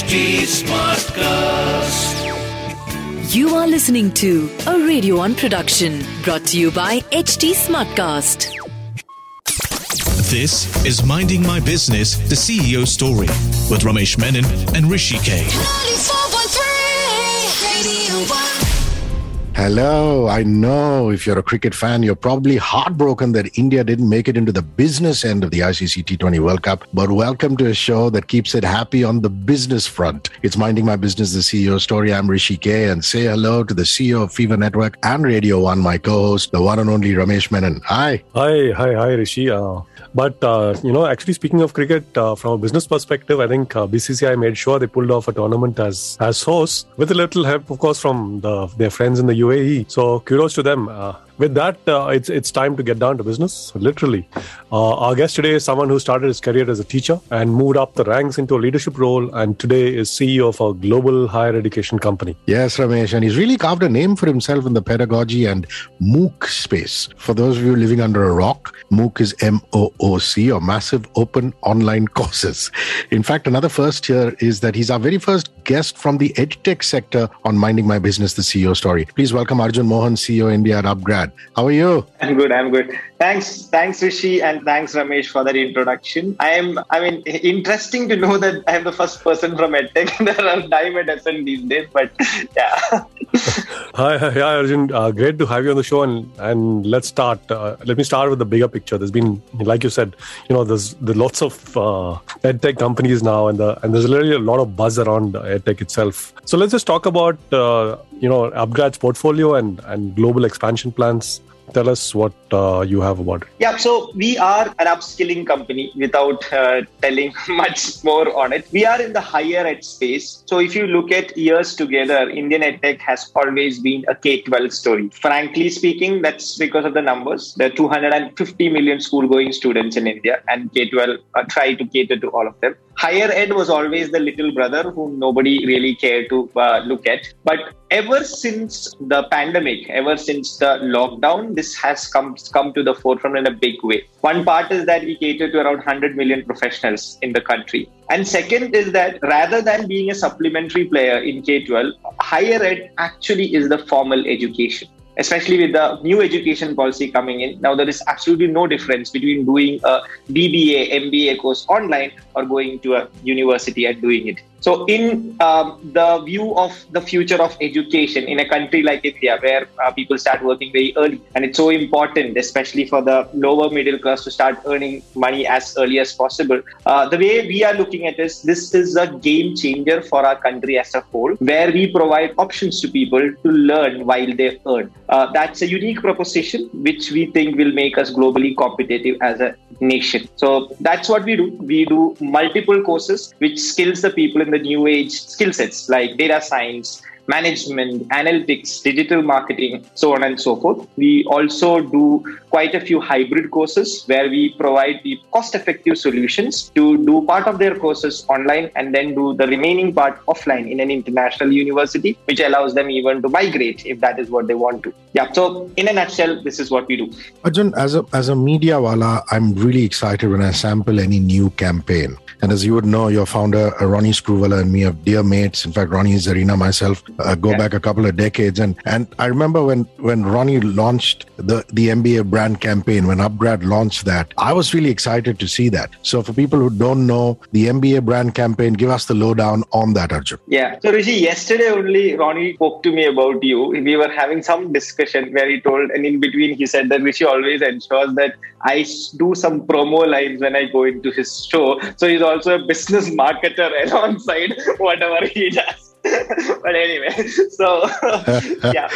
HT Smartcast. You are listening to a Radio One production brought to you by HT Smartcast. This is Minding My Business, the CEO story with Ramesh Menon and Rishi K. 94.3 Radio 1. Hello. I know if you're a cricket fan, you're probably heartbroken that India didn't make it into the business end of the ICC T20 World Cup. But welcome to a show that keeps it happy on the business front. It's Minding My Business, the CEO story. I'm Rishi K. And say hello to the CEO of Fever Network and Radio One, my co host, the one and only Ramesh Menon. Hi. Hi, hi, hi, Rishi. Uh, but uh, you know, actually, speaking of cricket, uh, from a business perspective, I think uh, BCCI made sure they pulled off a tournament as as hosts, with a little help, of course, from the, their friends in the UAE. So kudos to them. Uh, with that, uh, it's it's time to get down to business. Literally, uh, our guest today is someone who started his career as a teacher and moved up the ranks into a leadership role, and today is CEO of a global higher education company. Yes, Ramesh. And he's really carved a name for himself in the pedagogy and MOOC space. For those of you living under a rock, MOOC is M O O C or Massive Open Online Courses. In fact, another first here is that he's our very first guest from the edtech sector on Minding My Business, the CEO story. Please welcome Arjun Mohan, CEO India at Upgrad. How are you? I'm good. I'm good. Thanks, thanks, Rishi, and thanks, Ramesh, for that introduction. I am. I mean, interesting to know that I am the first person from EdTech. there are dime a dozen these days, but yeah. Hi, hi, hi Arjun. Uh, great to have you on the show, and and let's start. Uh, let me start with the bigger picture. There's been, like you said, you know, there's there's lots of uh, edtech companies now, and the and there's really a lot of buzz around edtech itself. So let's just talk about uh, you know Upgrad's portfolio and and global expansion plans. Tell us what uh, you have about it. Yeah, so we are an upskilling company without uh, telling much more on it. We are in the higher ed space. So if you look at years together, Indian EdTech has always been a K 12 story. Frankly speaking, that's because of the numbers. There are 250 million school going students in India, and K 12 uh, try to cater to all of them. Higher ed was always the little brother whom nobody really cared to uh, look at. But ever since the pandemic, ever since the lockdown, this has come come to the forefront in a big way. One part is that we cater to around 100 million professionals in the country. And second is that rather than being a supplementary player in K 12, higher ed actually is the formal education. Especially with the new education policy coming in. Now, there is absolutely no difference between doing a BBA, MBA course online or going to a university and doing it. So, in um, the view of the future of education in a country like India, where uh, people start working very early, and it's so important, especially for the lower middle class, to start earning money as early as possible. Uh, the way we are looking at this, this is a game changer for our country as a whole, where we provide options to people to learn while they earn. Uh, that's a unique proposition, which we think will make us globally competitive as a nation. So that's what we do. We do multiple courses, which skills the people in the new age skill sets like data science, management, analytics, digital marketing, so on and so forth. We also do quite a few hybrid courses where we provide the cost effective solutions to do part of their courses online and then do the remaining part offline in an international university, which allows them even to migrate if that is what they want to. Yeah. So, in a nutshell, this is what we do. Arjun, as a, as a media wala, I'm really excited when I sample any new campaign. And as you would know, your founder, Ronnie Screwvala, and me are dear mates. In fact, Ronnie is Zarina, myself, uh, go Yeah. back a couple of decades. And and I remember when when Ronnie launched the the MBA brand campaign, when Upgrad launched that, I was really excited to see that. So for people who don't know the MBA brand campaign, give us the lowdown on that, Arjun. Yeah. So Rishi, yesterday only Ronnie spoke to me about you. We were having some discussion where he told, and in between he said that Rishi always ensures that I do some promo lines when I go into his show. So he's also a business marketer alongside whatever he does. but anyway, so yeah,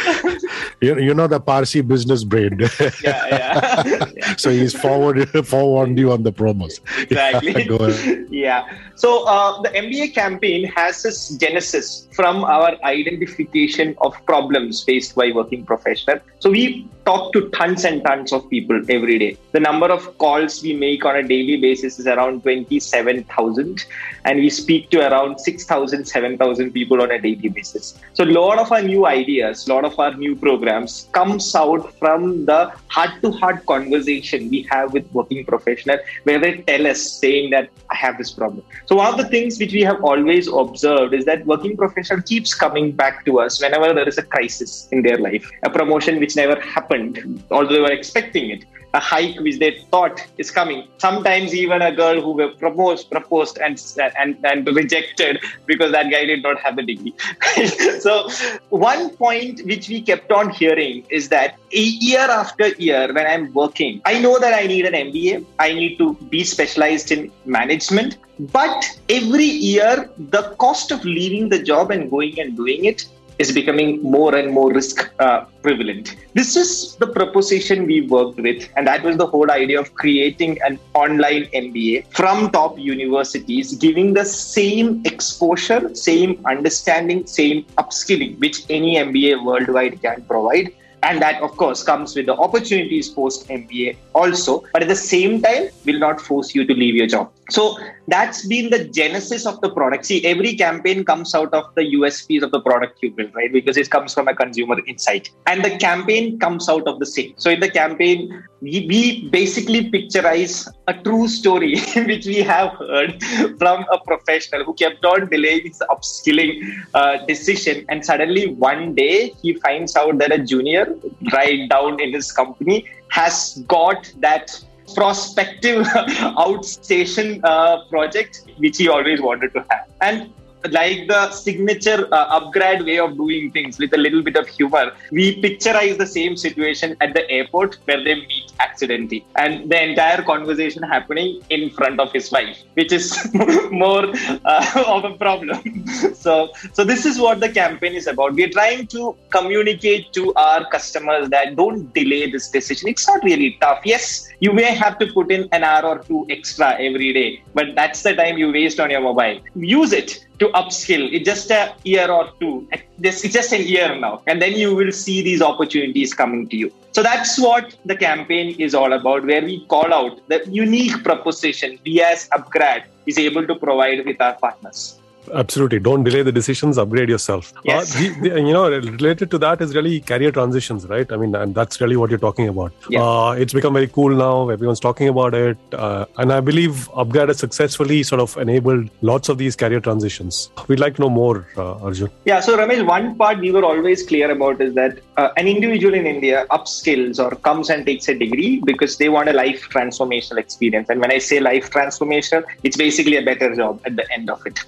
You, you know the Parsi business brain. yeah, yeah. yeah. so he's forward forewarned you on the promos. exactly. Go ahead. yeah. So uh, the MBA campaign has its genesis from our identification of problems faced by working professional. So we talk to tons and tons of people every day. The number of calls we make on a daily basis is around 27,000 and we speak to around 6,000, 7,000 people on a daily basis. So a lot of our new ideas, a lot of our new programs comes out from the heart-to-heart conversation we have with working professionals where they tell us saying that I have this problem. So one of the things which we have always observed is that working professional keeps coming back to us whenever there is a crisis in their life, a promotion which never happened, although they were expecting it a hike which they thought is coming. Sometimes even a girl who were proposed, proposed and, and, and rejected because that guy did not have the degree. so one point which we kept on hearing is that year after year when I'm working, I know that I need an MBA. I need to be specialized in management. But every year, the cost of leaving the job and going and doing it is becoming more and more risk uh, prevalent. This is the proposition we worked with, and that was the whole idea of creating an online MBA from top universities, giving the same exposure, same understanding, same upskilling which any MBA worldwide can provide and that of course comes with the opportunities post MBA also, but at the same time will not force you to leave your job. So that's been the genesis of the product. See, every campaign comes out of the USPs of the product you build, right? Because it comes from a consumer insight. And the campaign comes out of the same. So in the campaign, we, we basically picturize a true story which we have heard from a professional who kept on delaying his upskilling uh, decision. And suddenly one day he finds out that a junior right down in his company has got that prospective outstation uh, project which he always wanted to have and like the signature uh, Upgrad way of doing things with a little bit of humor. We picturize the same situation at the airport where they meet accidentally, and the entire conversation happening in front of his wife, which is more uh, of a problem. so, so this is what the campaign is about. We are trying to communicate to our customers that don't delay this decision. It's not really tough. Yes, you may have to put in an hour or two extra every day, but that's the time you waste on your mobile. Use it to upskill. It's just a year or two. It's just a year now. And then you will see these opportunities coming to you. So that's what the campaign is all about, where we call out the unique proposition we as Upgrad is able to provide with our partners. Absolutely. Don't delay the decisions, upgrade yourself. Yes. Uh, the, the, you know, related to that is really career transitions, right? I mean, and that's really what you're talking about. Yeah. Uh, it's become very cool now. Everyone's talking about it. Uh, and I believe Upgrad has successfully sort of enabled lots of these career transitions. We'd like to know more, uh, Arjun. Yeah, so Ramesh, one part we were always clear about is that uh, an individual in India upskills or comes and takes a degree because they want a life transformational experience. And when I say life transformational, it's basically a better job at the end of it.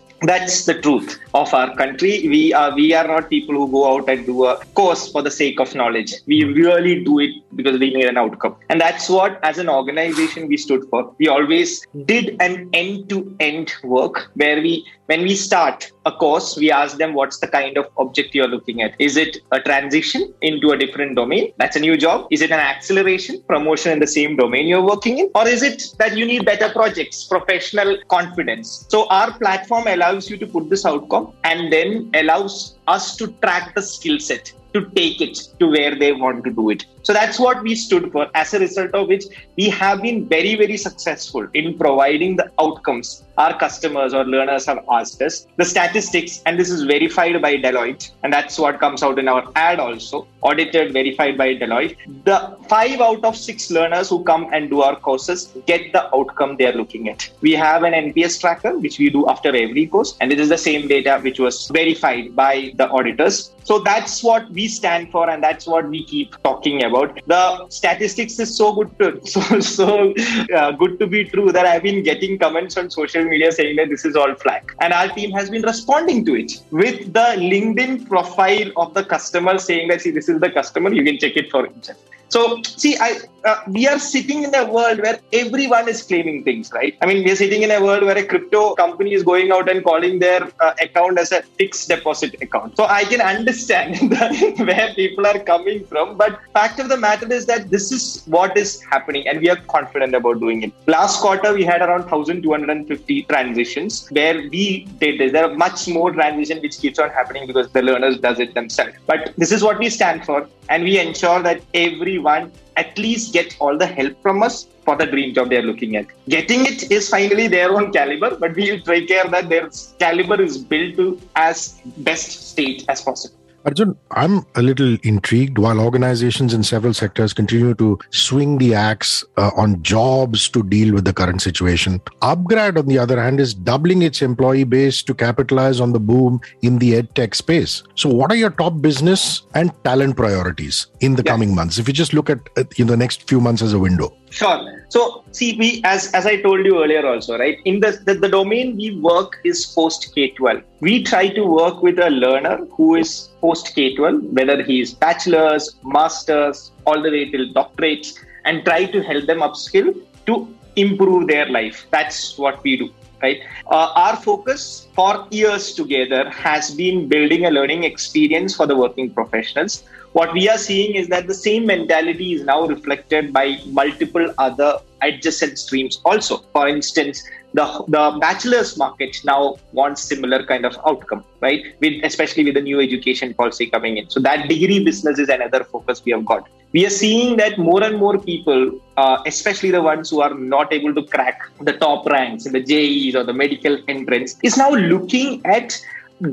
That's the truth of our country. We are we are not people who go out and do a course for the sake of knowledge. We really do it because we need an outcome. And that's what as an organization we stood for. We always did an end-to-end work where we when we start a course, we ask them what's the kind of object you're looking at. Is it a transition into a different domain? That's a new job. Is it an acceleration, promotion in the same domain you're working in? Or is it that you need better projects, professional confidence? So our platform allows you to put this outcome and then allows us to track the skill set to take it to where they want to do it. So that's what we stood for, as a result of which we have been very, very successful in providing the outcomes our customers or learners have asked us. The statistics, and this is verified by Deloitte, and that's what comes out in our ad also, audited, verified by Deloitte. The five out of six learners who come and do our courses get the outcome they're looking at. We have an NPS tracker, which we do after every course, and it is the same data which was verified by the auditors. So that's what we stand for, and that's what we keep talking about. The statistics is so good to so so uh, good to be true that I've been getting comments on social media saying that this is all flack, and our team has been responding to it with the LinkedIn profile of the customer saying that see this is the customer, you can check it for himself. So, see, I uh, we are sitting in a world where everyone is claiming things, right? I mean, we are sitting in a world where a crypto company is going out and calling their uh, account as a fixed deposit account. So I can understand where people are coming from, but fact of the matter is that this is what is happening, and we are confident about doing it. Last quarter, we had around 1,250 transitions where we did this. There are much more transition which keeps on happening because the learners does it themselves. But this is what we stand for, and we ensure that every everyone at least get all the help from us for the dream job they're looking at. Getting it is finally their own caliber, but we'll take care that their caliber is built to as best state as possible. Arjun, I'm a little intrigued while organizations in several sectors continue to swing the axe uh, on jobs to deal with the current situation. Upgrad, on the other hand, is doubling its employee base to capitalize on the boom in the edtech space. So, what are your top business and talent priorities in the Yeah. coming months? If you just look at uh, in the next few months as a window. Sure. So, see, we as as I told you earlier, also, right? In the the, the domain we work is post K twelve. We try to work with a learner who is post K twelve, whether he is bachelor's, masters, all the way till doctorates, and try to help them upskill to improve their life. That's what we do. Right. Uh, our focus for years together has been building a learning experience for the working professionals. What we are seeing is that the same mentality is now reflected by multiple other adjacent streams also. For instance the the bachelor's market now wants similar kind of outcome right? With especially with the new education policy coming in. So that degree business is another focus we have got we are seeing that more and more people uh, especially the ones who are not able to crack the top ranks in the JEEs or the medical entrance is now looking at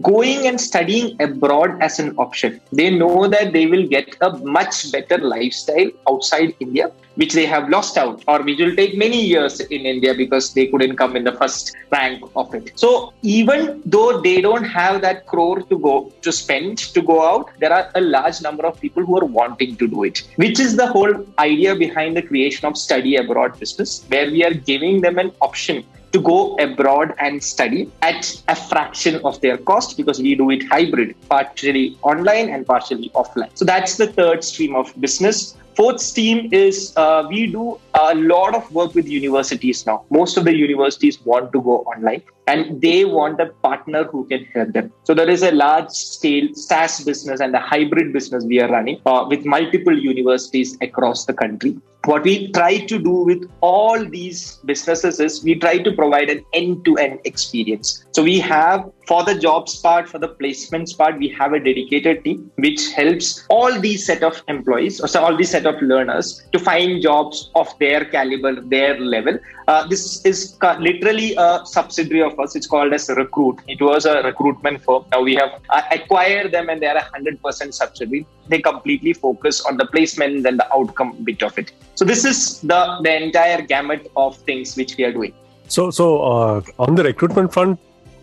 going and studying abroad as an option. They know that they will get a much better lifestyle outside India, which they have lost out, or which will take many years in India because they couldn't come in the first rank of it. So even though they don't have that crore to go to spend to go out, there are a large number of people who are wanting to do it, which is the whole idea behind the creation of study abroad business, where we are giving them an option to go abroad and study at a fraction of their cost because we do it hybrid, partially online and partially offline. So that's the third stream of business. Fourth stream is uh, we do a lot of work with universities now. Most of the universities want to go online and they want a partner who can help them. So there is a large scale SaaS business and a hybrid business we are running uh, with multiple universities across the country. What we try to do with all these businesses is we try to provide an end to end experience. So we have for the jobs part, for the placements part, we have a dedicated team which helps all these set of employees or so all these set of learners to find jobs of their caliber, their level. Uh, this is literally a subsidiary of us. It's called as Rekrut. It was a recruitment firm. Now we have acquired them and they are a 100% subsidiary. They completely focus on the placement and the outcome bit of it. So this is the, the entire gamut of things which we are doing. So, so uh, on the recruitment front,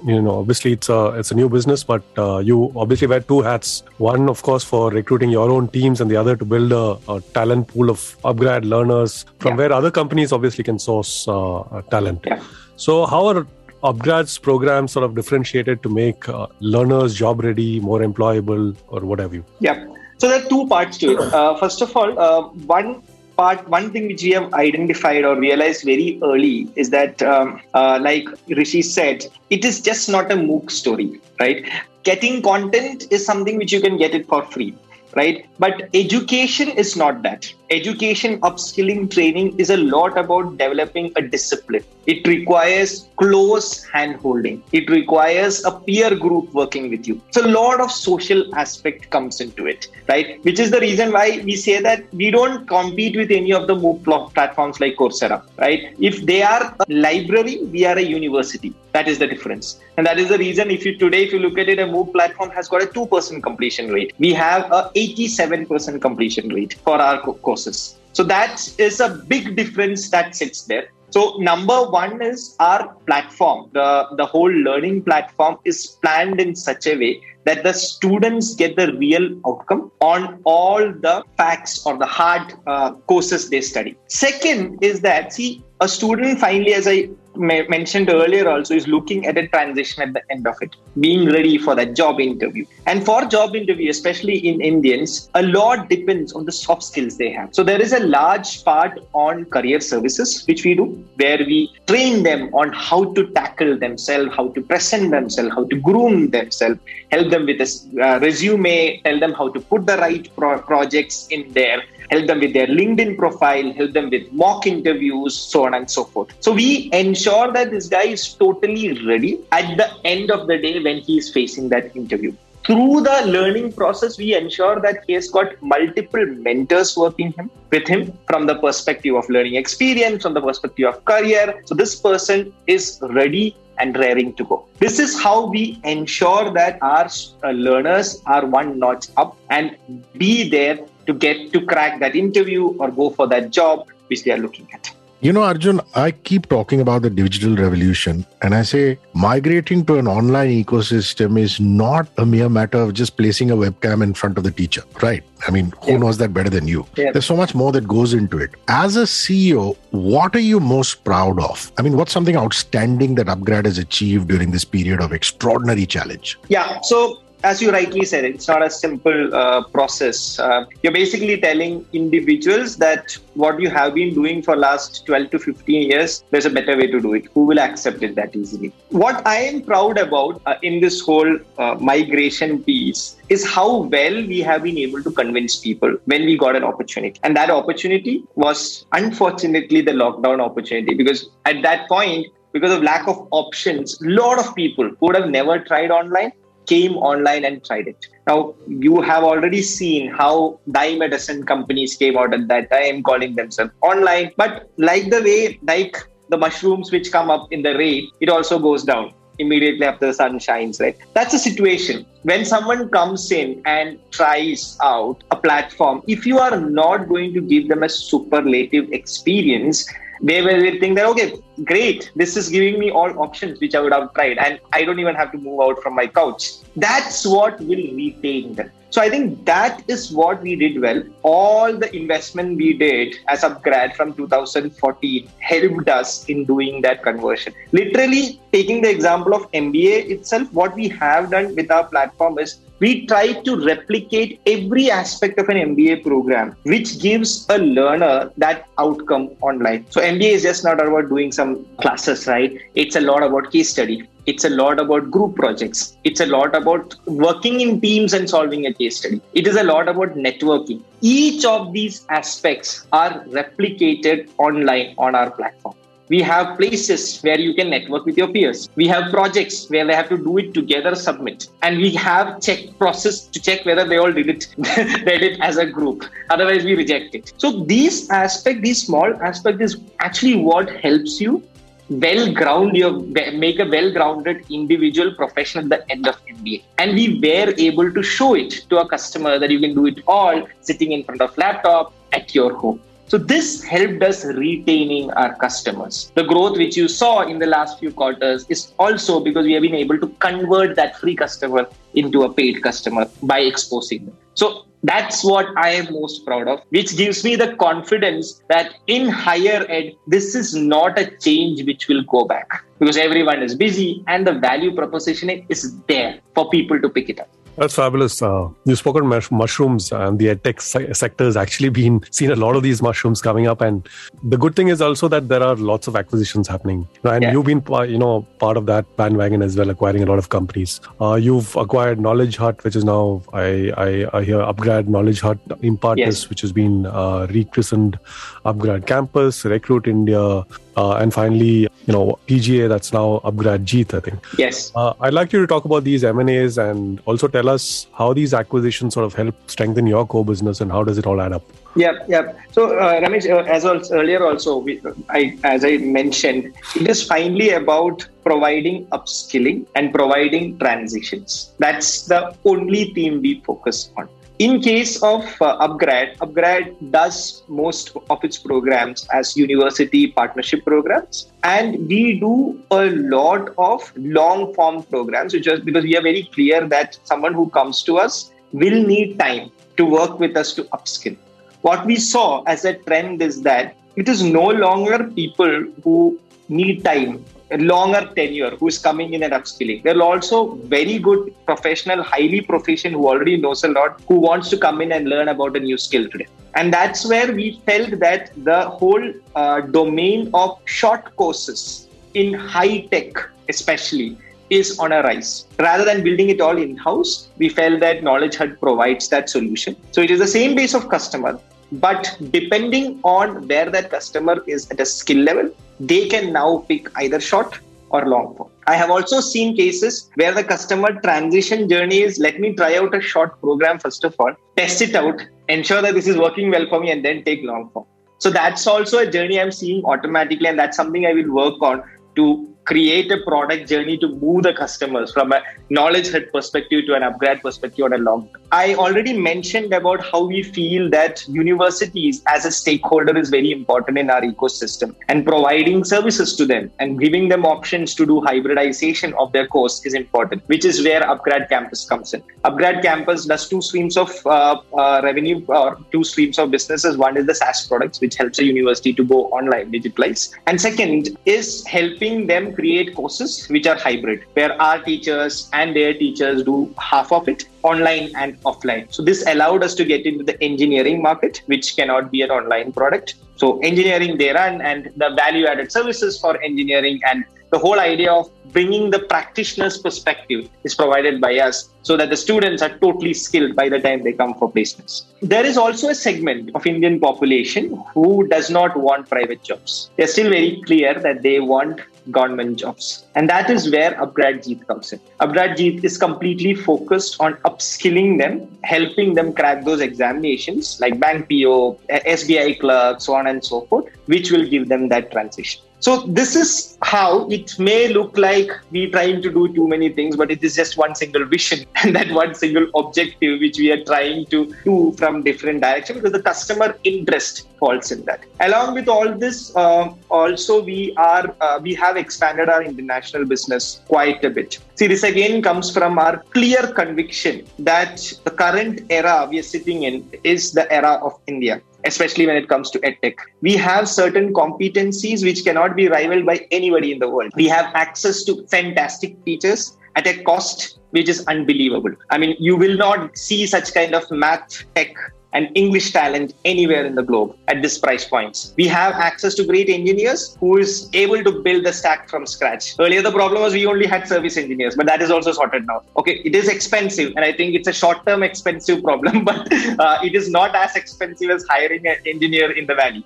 you know, obviously it's a it's a new business, but uh, you obviously wear two hats. One, of course, for recruiting your own teams, and the other to build a, a talent pool of Upgrad learners from Yeah. where other companies obviously can source uh, talent. Yeah. So, how are Upgrad's programs sort of differentiated to make uh, learners job ready, more employable, or what have you? Yeah. So there are two parts to it. Uh, first of all, uh, one part, one thing which we have identified or realized very early is that, um, uh, like Rishi said, it is just not a MOOC story, right? Getting content is something which you can get it for free, right? But education is not that. Education, upskilling, training is a lot about developing a discipline. It requires close hand holding. It requires a peer group working with you. So a lot of social aspect comes into it, right? Which is the reason why we say that we don't compete with any of the MOOC platforms like Coursera, right? If they are a library, we are a university. That is the difference. And that is the reason if you today, if you look at it, a MOOC platform has got a 2% completion rate. We have a 87% completion rate for our co- courses. So that is a big difference that sits there. So number one is our platform. The, the whole learning platform is planned in such a way that the students get the real outcome on all the facts or the hard uh, courses they study. Second is that, see, a student finally, as I mentioned earlier, also is looking at a transition at the end of it, being ready for that job interview. And for job interview, especially in Indians, a lot depends on the soft skills they have. So there is a large part on career services, which we do, where we train them on how to tackle themselves, how to present themselves, how to groom themselves, help them with a uh, resume, tell them how to put the right pro- projects in there help them with their LinkedIn profile, help them with mock interviews, so on and so forth. So we ensure that this guy is totally ready at the end of the day when he is facing that interview. through the learning process, we ensure that he has got multiple mentors working him with him from the perspective of learning experience, from the perspective of career. So this person is ready and raring to go. This is how we ensure that our uh, learners are one notch up and be there to get to crack that interview or go for that job which they are looking at. You know, Arjun, I keep talking about the digital revolution, and I say migrating to an online ecosystem is not a mere matter of just placing a webcam in front of the teacher, right? I mean, who Yeah. knows that better than you? Yeah. There's so much more that goes into it. As a CEO, what are you most proud of? I mean, what's something outstanding that Upgrad has achieved during this period of extraordinary challenge? Yeah. So as you rightly said, it's not a simple uh, process. Uh, you're basically telling individuals that what you have been doing for last 12 to 15 years, there's a better way to do it. Who will accept it that easily? What I am proud about uh, in this whole uh, migration piece is how well we have been able to convince people when we got an opportunity. And that opportunity was unfortunately the lockdown opportunity because at that point, because of lack of options, a lot of people who would have never tried online came online and tried it. Now, you have already seen how dime companies came out at that time calling themselves online. But like the way, like the mushrooms which come up in the rain, it also goes down immediately after the sun shines, right? That's a situation. When someone comes in and tries out a platform, if you are not going to give them a superlative experience, they will think that okay great this is giving me all options which i would have tried and i don't even have to move out from my couch. That's what will retain them. So i think that is what we did well. All the investment we did as a grad from 2014 helped us in doing that conversion. Literally taking the example of mba itself what we have done with our platform is we try to replicate every aspect of an MBA program, which gives a learner that outcome online. So MBA is just not about doing some classes, right? It's a lot about case study. It's a lot about group projects. It's a lot about working in teams and solving a case study. It is a lot about networking. Each of these aspects are replicated online on our platform. We have places where you can network with your peers. We have projects where they have to do it together, submit. And we have check process to check whether they all did it, did it as a group. Otherwise, we reject it. So these aspect, these small aspect is actually what helps you well ground your make a well grounded individual professional at the end of MBA. And we were able to show it to a customer that you can do it all sitting in front of laptop at your home. So this helped us retaining our customers. The growth which you saw in the last few quarters is also because we have been able to convert that free customer into a paid customer by exposing them. So that's what I am most proud of, which gives me the confidence that in higher ed, this is not a change which will go back because everyone is busy and the value proposition is there for people to pick it up. That's fabulous. Uh, you spoke on mush- mushrooms, and the edtech se- sector has actually been seen a lot of these mushrooms coming up. And the good thing is also that there are lots of acquisitions happening, and Yeah. you've been, you know, part of that bandwagon as well, acquiring a lot of companies. Uh, you've acquired Knowledge Hut, which is now I I, I hear Upgrad Knowledge Hut Impartus, Yes. which has been uh, rechristened Upgrad Campus, Rekrut India, uh, and finally, you know, PGA that's now Upgrad Jeet, I think. Yes. Uh, I'd like you to talk about these M&As and also tell us how these acquisitions sort of help strengthen your core business and how does it all add up? Yeah, yeah. So, uh, Ramesh, uh, as also, earlier also, we, I, as I mentioned, it is finally about providing upskilling and providing transitions. That's the only theme we focus on. In case of uh, Upgrad, Upgrad does most of its programs as university partnership programs, and we do a lot of long form programs, which because we are very clear that someone who comes to us will need time to work with us to upskill. What we saw as a trend is that it is no longer people who need time longer tenure who's coming in and upskilling there are also very good professional highly proficient who already knows a lot who wants to come in and learn about a new skill today and that's where we felt that the whole uh, domain of short courses in high tech especially is on a rise. Rather than building it all in house, we felt that Knowledge Hut provides that solution. So it is the same base of customer, but depending on where that customer is at a skill level, they can now pick either short or long form. I have also seen cases where the customer transition journey is let me try out a short program first of all, test it out, ensure that this is working well for me, and then take long form. So that's also a journey I'm seeing automatically, and that's something I will work on to create a product journey to move the customers from a Knowledge Hut perspective to an Upgrad perspective on a long term. I already mentioned about how we feel that universities as a stakeholder is very important in our ecosystem and providing services to them and giving them options to do hybridization of their course is important, which is where Upgrad Campus comes in. Upgrad Campus does two streams of uh, uh, revenue or two streams of businesses. One is the SaaS products, which helps a university to go online, digitalize. And second is helping them create courses which are hybrid, where our teachers and their teachers do half of it online and offline. So this allowed us to get into the engineering market, which cannot be an online product. So engineering there and, and the value added services for engineering and the whole idea of bringing the practitioner's perspective is provided by us so that the students are totally skilled by the time they come for placements. There is also a segment of Indian population who does not want private jobs. They're still very clear that they want government jobs. And that is where Upgrad Jeet comes in. Upgrad Jeet is completely focused on upskilling them, helping them crack those examinations like Bank PO, SBI clerk, so on and so forth, which will give them that transition. So this is how it may look like we trying to do too many things, but it is just one single vision and that one single objective which we are trying to do from different directions because the customer interest falls in that. Along with all this, uh, also we are uh, we have expanded our international business quite a bit. See, this again comes from our clear conviction that the current era we are sitting in is the era of India especially when it comes to edtech. We have certain competencies which cannot be rivaled by anybody in the world. We have access to fantastic teachers at a cost which is unbelievable. I mean, you will not see such kind of math, tech, and English talent anywhere in the globe at this price points. We have access to great engineers who is able to build the stack from scratch. Earlier, the problem was we only had service engineers, but that is also sorted now. Okay, it is expensive, and I think it's a short-term expensive problem, but uh, it is not as expensive as hiring an engineer in the valley.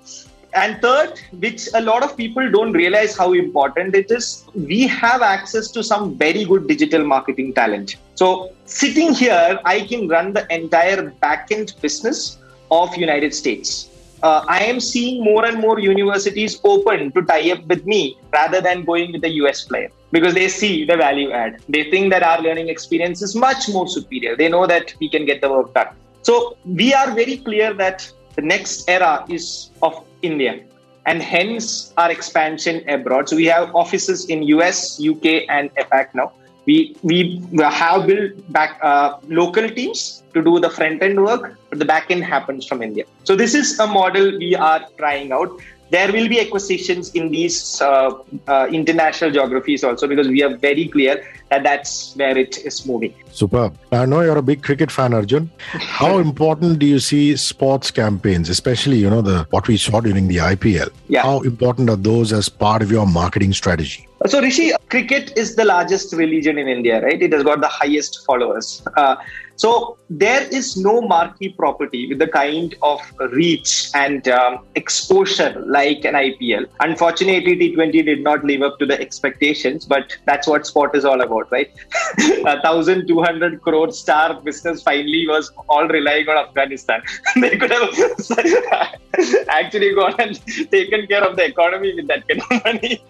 And third, which a lot of people don't realize how important it is, we have access to some very good digital marketing talent. So sitting here, I can run the entire backend business of United States. Uh, I am seeing more and more universities open to tie up with me rather than going with the US player because they see the value add. They think that our learning experience is much more superior. They know that we can get the work done. So we are very clear that the next era is of India and hence our expansion abroad. So we have offices in US, UK, and APAC now. We we have built back uh, local teams to do the front end work, but the back end happens from India. So this is a model we are trying out there will be acquisitions in these uh, uh, international geographies also because we are very clear that that's where it is moving. Superb. I know you're a big cricket fan, Arjun. How important do you see sports campaigns, especially you know the what we saw during the IPL? Yeah. How important are those as part of your marketing strategy? So, Rishi, cricket is the largest religion in India, right? It has got the highest followers. Uh, so, there is no marquee property with the kind of reach and um, exposure like an IPL. Unfortunately, T20 did not live up to the expectations, but that's what sport is all about, right? A thousand two hundred crore star business finally was all relying on Afghanistan. they could have actually gone and taken care of the economy with that kind of money.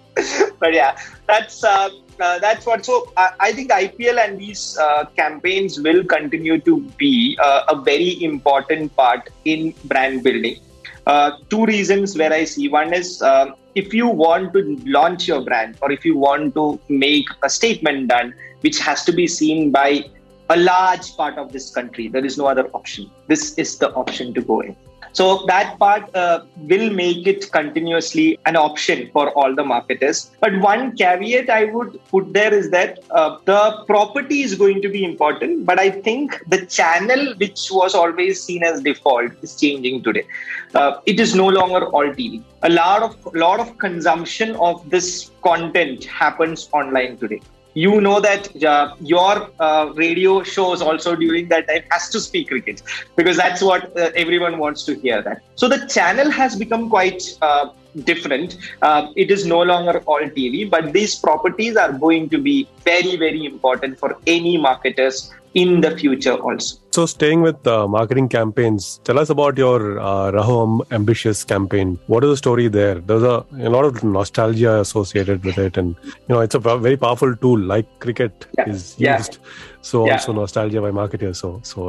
but yeah, that's uh, uh, that's what. So uh, I think IPL and these uh, campaigns will continue to be uh, a very important part in brand building. Uh, two reasons where I see one is if you want to launch your brand or if you want to make a statement done, which has to be seen by a large part of this country, there is no other option. This is the option to go in. So that part uh, will make it continuously an option for all the marketers. But one caveat I would put there is that uh, the property is going to be important, but I think the channel, which was always seen as default, is changing today. Uh, it is no longer all TV. A lot of lot of consumption of this content happens online today you know that uh, your uh, radio shows also during that time has to speak cricket because that's what uh, everyone wants to hear that. So the channel has become quite uh, different. Uh, it is no longer all TV, but these properties are going to be very, very important for any marketers in the future also. So, staying with uh, marketing campaigns, tell us about your uh, Raho Ambitious campaign. What is the story there? There's a, a lot of nostalgia associated with it, and you know it's a very powerful tool. Like cricket Yeah. is Yeah. So Yeah. also nostalgia by marketers. So, so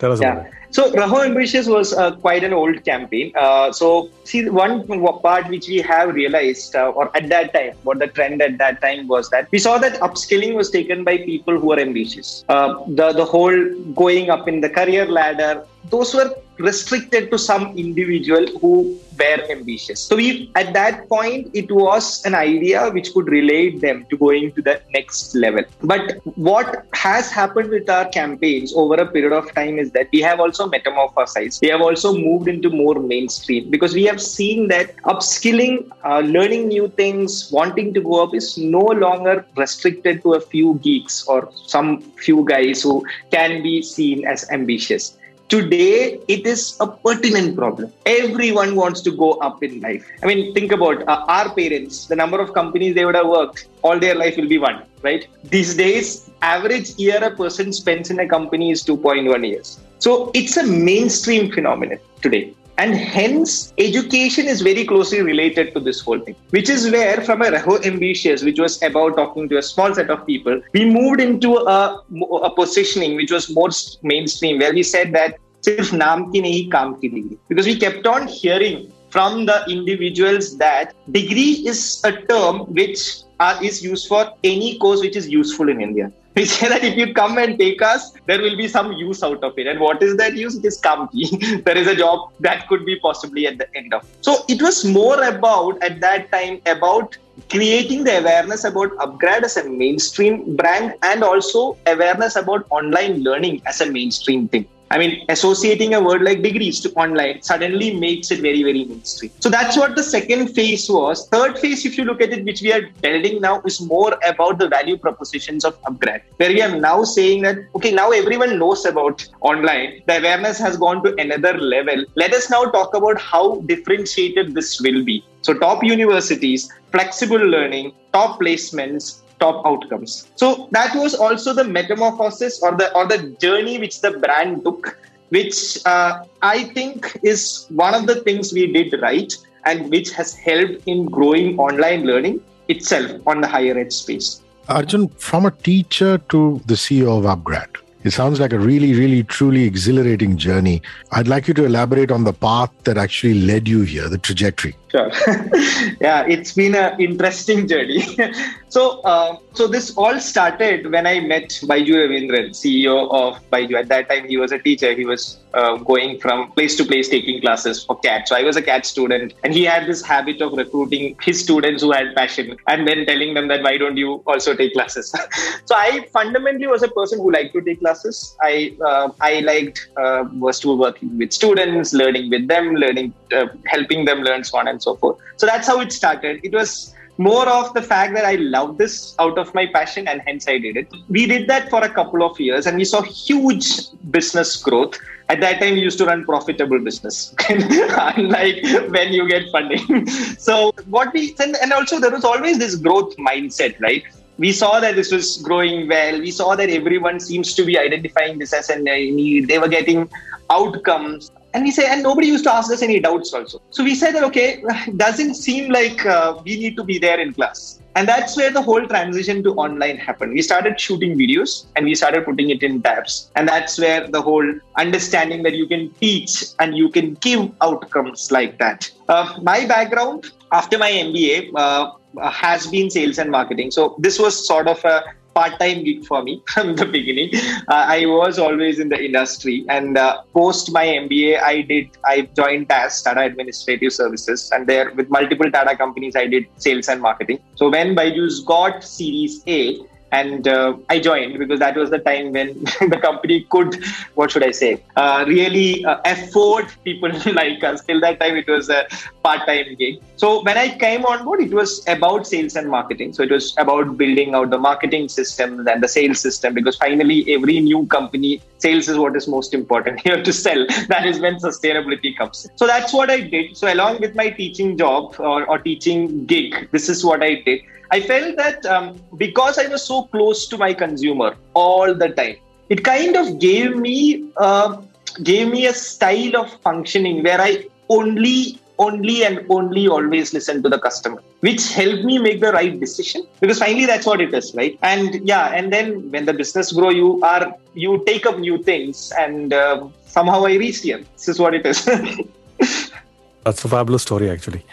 tell us about it. So Raho Ambitious was uh, quite an old campaign. Uh, so see, one part which we have realized, uh, or at that time, what the trend at that time was that we saw that upskilling was taken by people who are ambitious. Uh, the the whole going up in the career ladder, those were restricted to some individual who were ambitious. So we at that point it was an idea which could relate them to going to the next level. But what has happened with our campaigns over a period of time is that we have also metamorphosized. We have also moved into more mainstream because we have seen that upskilling, uh, learning new things, wanting to go up is no longer restricted to a few geeks or some few guys who can be seen as ambitious. Today, it is a pertinent problem. Everyone wants to go up in life. I mean, think about uh, our parents, the number of companies they would have worked, all their life will be one, right? These days, average year a person spends in a company is 2.1 years. So it's a mainstream phenomenon today. And hence, education is very closely related to this whole thing, which is where, from a Raho Ambitious, which was about talking to a small set of people, we moved into a, a positioning which was more mainstream, where we said that सिर्फ नाम की नहीं काम की degree because we kept on hearing from the individuals that degree is a term which uh, is used for any course which is useful in India. We say that if you come and take us, there will be some use out of it. And what is that use? It is kamki. there is a job that could be possibly at the end of. So it was more about at that time about creating the awareness about Upgrad as a mainstream brand and also awareness about online learning as a mainstream thing. I mean, associating a word like degrees to online suddenly makes it very, very mainstream. So that's what the second phase was. Third phase, if you look at it, which we are building now, is more about the value propositions of Upgrad, where we are now saying that, okay, now everyone knows about online. The awareness has gone to another level. Let us now talk about how differentiated this will be. So, top universities, flexible learning, top placements, top outcomes so that was also the metamorphosis or the or the journey which the brand took which uh, i think is one of the things we did right and which has helped in growing online learning itself on the higher ed space arjun from a teacher to the ceo of upgrad it sounds like a really, really, truly exhilarating journey. I'd like you to elaborate on the path that actually led you here, the trajectory. Sure. yeah, it's been an interesting journey. so, uh, so this all started when I met Byju Raveendran, CEO of Byju. At that time, he was a teacher. He was uh, going from place to place taking classes for CAT. So I was a CAT student, and he had this habit of recruiting his students who had passion, and then telling them that why don't you also take classes? so I fundamentally was a person who liked to take classes. I uh, I liked uh, was to working with students, learning with them, learning, uh, helping them learn, so on and so forth. So that's how it started. It was more of the fact that I love this out of my passion and hence I did it. We did that for a couple of years and we saw huge business growth. At that time, we used to run profitable business, unlike when you get funding. so what we and, and also there was always this growth mindset, right? we saw that this was growing well. We saw that everyone seems to be identifying this as a need. They were getting outcomes. And we say, and nobody used to ask us any doubts also. So we said that, okay, doesn't seem like uh, we need to be there in class. And that's where the whole transition to online happened. We started shooting videos and we started putting it in tabs. And that's where the whole understanding that you can teach and you can give outcomes like that. Uh, my background after my MBA uh, has been sales and marketing. So this was sort of a part-time gig for me from the beginning. Uh, I was always in the industry, and uh, post my MBA, I did I joined TAS Tata Administrative Services, and there with multiple Tata companies, I did sales and marketing. So when Byju's got Series A, and uh, I joined because that was the time when the company could, what should I say, uh, really uh, afford people like us. Till that time, it was a part-time gig. So when I came on board, it was about sales and marketing. So it was about building out the marketing systems and the sales system because finally, every new company, sales is what is most important. Have to sell. That is when sustainability comes. So that's what I did. So along with my teaching job or, or teaching gig, this is what I did. I felt that um, because I was so close to my consumer all the time, it kind of gave me uh, gave me a style of functioning where I only only and only always listen to the customer which helped me make the right decision because finally that's what it is right? And yeah and then when the business grow you are you take up new things and uh, somehow i reached here. This is what it is. That's a fabulous story actually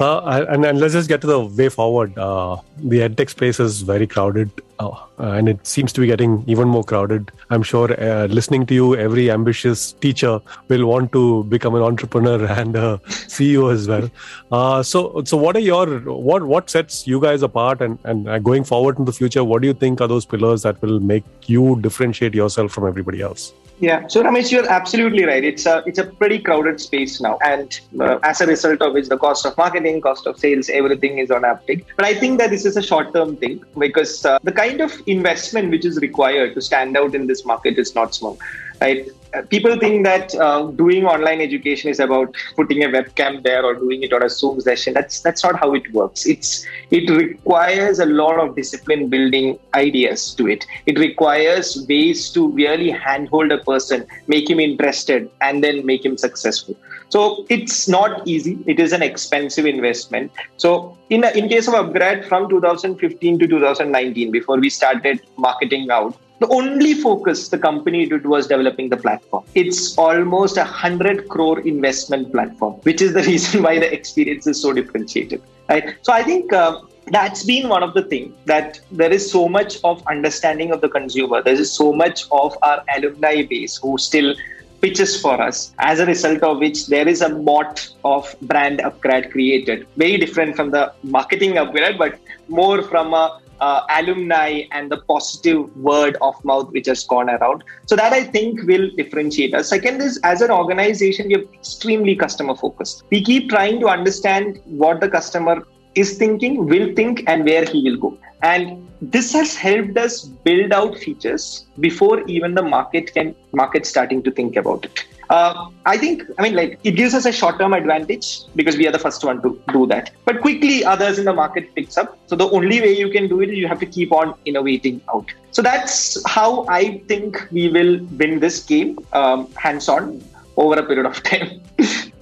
uh, and, and, let's just get to the way forward. Uh, the edtech space is very crowded, uh, and it seems to be getting even more crowded. I'm sure uh, listening to you, every ambitious teacher will want to become an entrepreneur and a CEO as well. Uh, so, so what are your what what sets you guys apart, and and uh, going forward in the future, what do you think are those pillars that will make you differentiate yourself from everybody else? Yeah, so Ramesh, you're absolutely right. It's a it's a pretty crowded space now, and uh, as a result of which, the cost of marketing, cost of sales, everything is on uptick. But I think that this is a short term thing because uh, the kind of investment which is required to stand out in this market is not small, right? Uh, people think that uh, doing online education is about putting a webcam there or doing it on a Zoom session. That's that's not how it works. It's it requires a lot of discipline building ideas to it. It requires ways to really handhold a person, make him interested, and then make him successful. So it's not easy. It is an expensive investment. So in in case of Upgrad from 2015 to 2019, before we started marketing out, the only focus the company did was developing the platform. It's almost a hundred crore investment platform, which is the reason why the experience is so differentiated. Right. So I think uh, that's been one of the things that there is so much of understanding of the consumer. There is so much of our alumni base who still pitches for us as a result of which there is a bot of brand upgrade created very different from the marketing upgrade but more from a uh, alumni and the positive word of mouth which has gone around. So that I think will differentiate us. Second is as an organization, we are extremely customer focused. We keep trying to understand what the customer is thinking, will think, and where he will go. And this has helped us build out features before even the market can market starting to think about it. Uh, I think, I mean, like it gives us a short-term advantage because we are the first one to do that. But quickly, others in the market picks up. So the only way you can do it is you have to keep on innovating out. So that's how I think we will win this game, um, hands-on, over a period of time.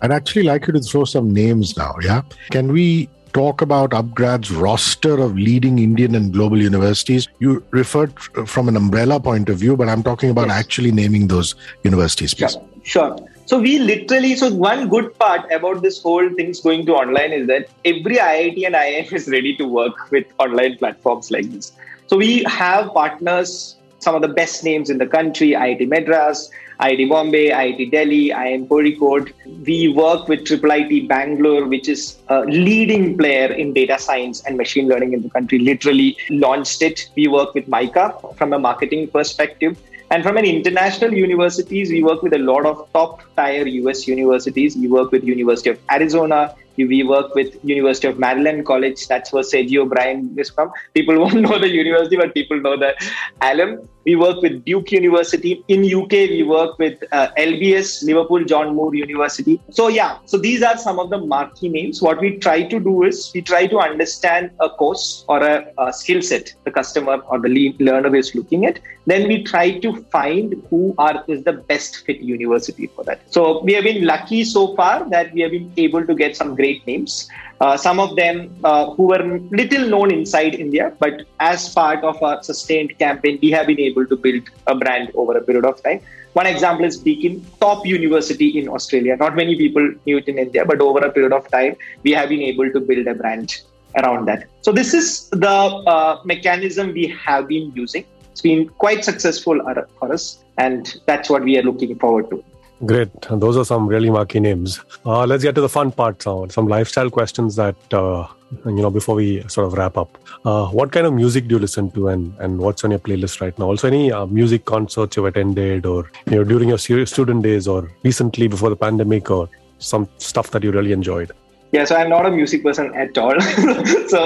I'd actually like you to throw some names now. Yeah, can we talk about Upgrad's roster of leading Indian and global universities. You referred from an umbrella point of view, but I'm talking about yes. actually naming those universities, please. Sure. Sure. So we literally, so one good part about this whole things going to online is that every IIT and IIM is ready to work with online platforms like this. So we have partners, some of the best names in the country, IIT Madras, IIT Bombay, IIT Delhi, IIM Kozhikode. We work with Triple IT Bangalore, which is a leading player in data science and machine learning in the country, literally launched it. We work with MICA from a marketing perspective. And from an international universities, we work with a lot of top tier US universities. We work with University of Arizona, we work with University of Maryland College. That's where Sergey Brin is from. People won't know the university, but people know the alum. We work with Duke University. In UK, we work with uh, LBS, Liverpool John Moore University. So yeah, so these are some of the marquee names. What we try to do is we try to understand a course or a, a skill set the customer or the learner is looking at. Then we try to find who are is the best fit university for that. So we have been lucky so far that we have been able to get some great names. Uh, some of them uh, who were little known inside India, but as part of our sustained campaign, we have been able to build a brand over a period of time. One example is Deakin, top university in Australia. Not many people knew it in India, but over a period of time, we have been able to build a brand around that. So this is the uh, mechanism we have been using. It's been quite successful for us, and that's what we are looking forward to. Great. Those are some really marquee names. Uh, let's get to the fun part now. Some lifestyle questions that uh, you know, before we sort of wrap up, uh, what kind of music do you listen to, and and what's on your playlist right now? Also, any uh, music concerts you've attended, or you know, during your student days, or recently before the pandemic, or some stuff that you really enjoyed. Yeah, so I'm not a music person at all. so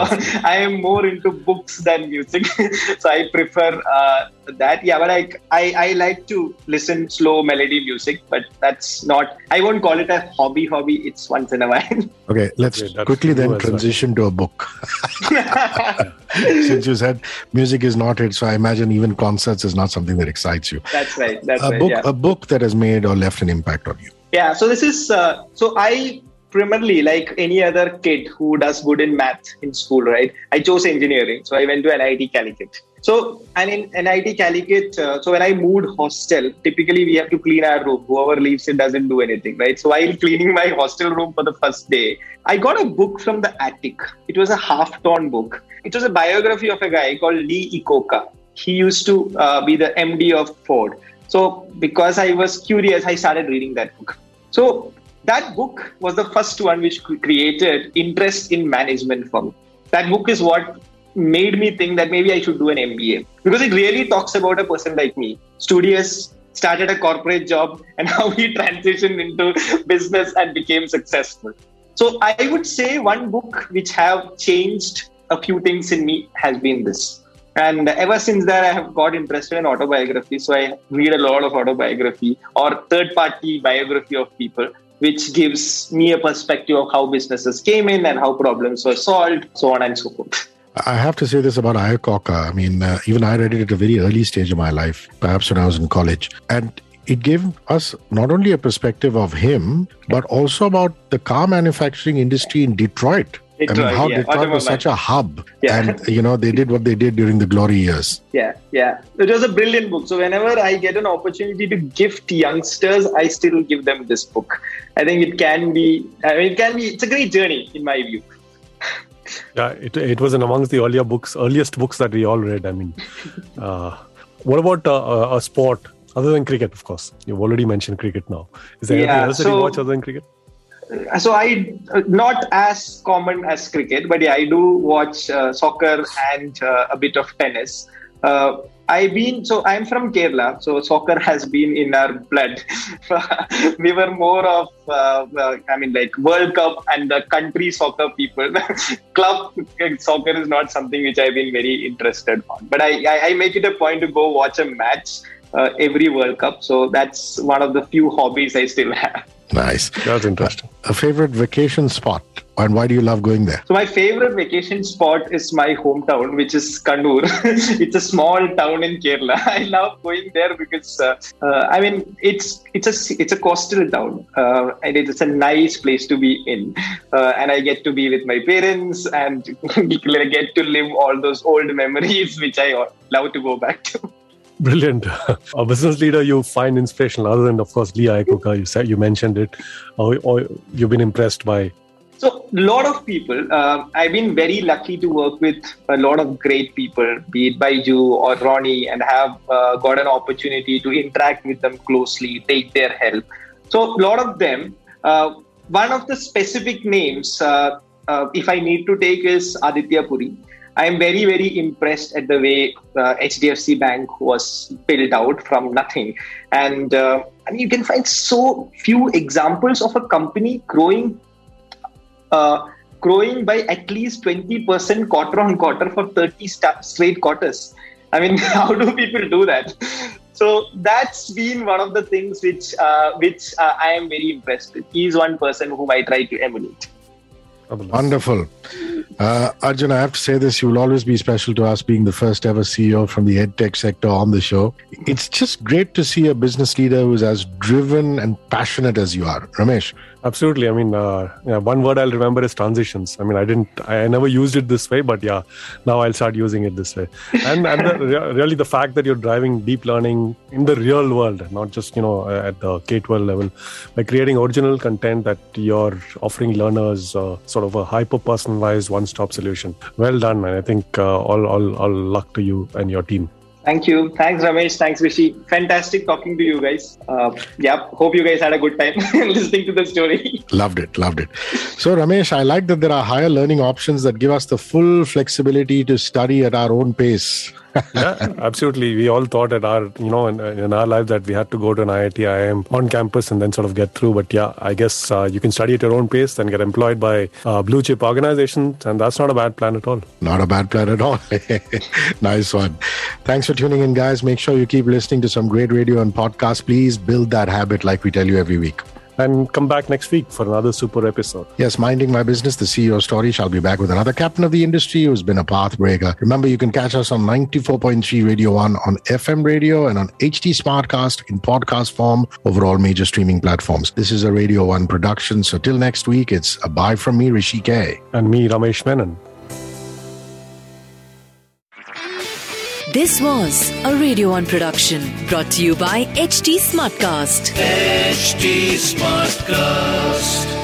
I am more into books than music. so I prefer uh, that. Yeah, but I, I I like to listen slow melody music, but that's not. I won't call it a hobby. Hobby. It's once in a while. Okay, let's Okay, quickly then true as well. transition to a book. Since you said music is not it, so I imagine even concerts is not something that excites you. that's right. That's a right. book, yeah. a book that has made or left an impact on you. Yeah, so this is uh, so I primarily like any other kid who does good in math in school, right? I chose engineering, so I went to NIT Calicut. So and in NIT Calicut, uh, so when I moved hostel, typically we have to clean our room. Whoever leaves it doesn't do anything, right? So while cleaning my hostel room for the first day, I got a book from the attic. It was a half-torn book. It was a biography of a guy called Lee Iacocca. He used to uh, be the MD of Ford. So because I was curious, I started reading that book. So that book was the first one which created interest in management for me. That book is what made me think that maybe I should do an MBA because it really talks about a person like me, studious, started a corporate job, and how he transitioned into business and became successful. So I would say one book which have changed a few things in me has been this. And ever since that, I have got interested in autobiography. So I read a lot of autobiography or third party biography of people, which gives me a perspective of how businesses came in and how problems were solved, so on and so forth. I have to say this about Iacocca. I mean, uh, even I read it at a very early stage of my life, perhaps when I was in college. And it gave us not only a perspective of him, but also about the car manufacturing industry in Detroit. I Detroit, mean, how yeah, Detroit was such a hub. Yeah. And, you know, they did what they did during the glory years. Yeah, yeah. It was a brilliant book. So whenever I get an opportunity to gift youngsters, I still give them this book. I think it can be, I mean, it can be, it's a great journey in my view. Yeah, it, it was in amongst the earlier books, earliest books that we all read. I mean, uh, what about uh, a, a sport other than cricket? Of course, you've already mentioned cricket now. Is there anything Yeah, else that you watch other than cricket? So I uh, not as common as cricket, but yeah, I do watch uh, soccer and uh, a bit of tennis. Uh, I've been so I'm from Kerala, so soccer has been in our blood. we were more of uh, uh, I mean like World Cup and the country soccer people. Club soccer is not something which I've been very interested on, but I, I, I make it a point to go watch a match uh, every World Cup. So that's one of the few hobbies I still have. Nice. That's interesting. A favorite vacation spot. And why do you love going there? So my favorite vacation spot is my hometown, which is Kannur. it's a small town in Kerala. I love going there because uh, uh, I mean it's it's a it's a coastal town uh, and it's a nice place to be in, uh, and I get to be with my parents and get to live all those old memories which I love to go back to. Brilliant. a business leader you find inspirational, other than of course Lee Iacocca. You said you mentioned it, or, or you've been impressed by. So, a lot of people, uh, I've been very lucky to work with a lot of great people, be it Byju or Ronnie, and have uh, got an opportunity to interact with them closely, take their help. So, a lot of them, uh, one of the specific names, uh, uh, if I need to take, is Aditya Puri. I am very, very impressed at the way uh, HDFC Bank was built out from nothing. And uh, I mean, you can find so few examples of a company growing uh, growing by at least 20% quarter on quarter for 30 sta- straight quarters. I mean, how do people do that? So that's been one of the things which uh, which uh, I am very impressed with. He's one person whom I try to emulate. Wonderful. Uh, Arjun, I have to say this, you will always be special to us being the first ever CEO from the EdTech sector on the show. It's just great to see a business leader who's as driven and passionate as you are. Ramesh, Absolutely. I mean, uh, yeah, one word I'll remember is transitions. I mean, I didn't, I never used it this way, but yeah, now I'll start using it this way. And and the, re- really the fact that you're driving deep learning in the real world, not just you know uh, at the K-12 level, by creating original content that you're offering learners uh, sort of a hyper personalized one-stop solution. Well done, man. I think uh, all all all luck to you and your team. Thank you. Thanks, Ramesh. Thanks, Rishi. Fantastic talking to you guys. Uh, yeah, hope you guys had a good time listening to the story. Loved it. Loved it. So, Ramesh, I like that there are higher learning options that give us the full flexibility to study at our own pace. Yeah, absolutely. We all thought at our, you know, in, in, our life that we had to go to an IIT, IIM on campus and then sort of get through. But yeah, I guess uh, you can study at your own pace, and get employed by uh, blue chip organizations, and that's not a bad plan at all. Not a bad plan at all. nice one. Thanks for tuning in, guys. Make sure you keep listening to some great radio and podcasts. Please build that habit like we tell you every week and come back next week for another super episode. Yes, minding my business, the CEO story. Shall be back with another captain of the industry who's been a path breaker. Remember, you can catch us on 94.3 Radio 1 on FM radio and on HT Smartcast in podcast form over all major streaming platforms. This is a Radio 1 production. So till next week, it's a bye from me, Rishi K. And me, Ramesh Menon. This was a Radio 1 production brought to you by HT Smartcast. HT Smartcast.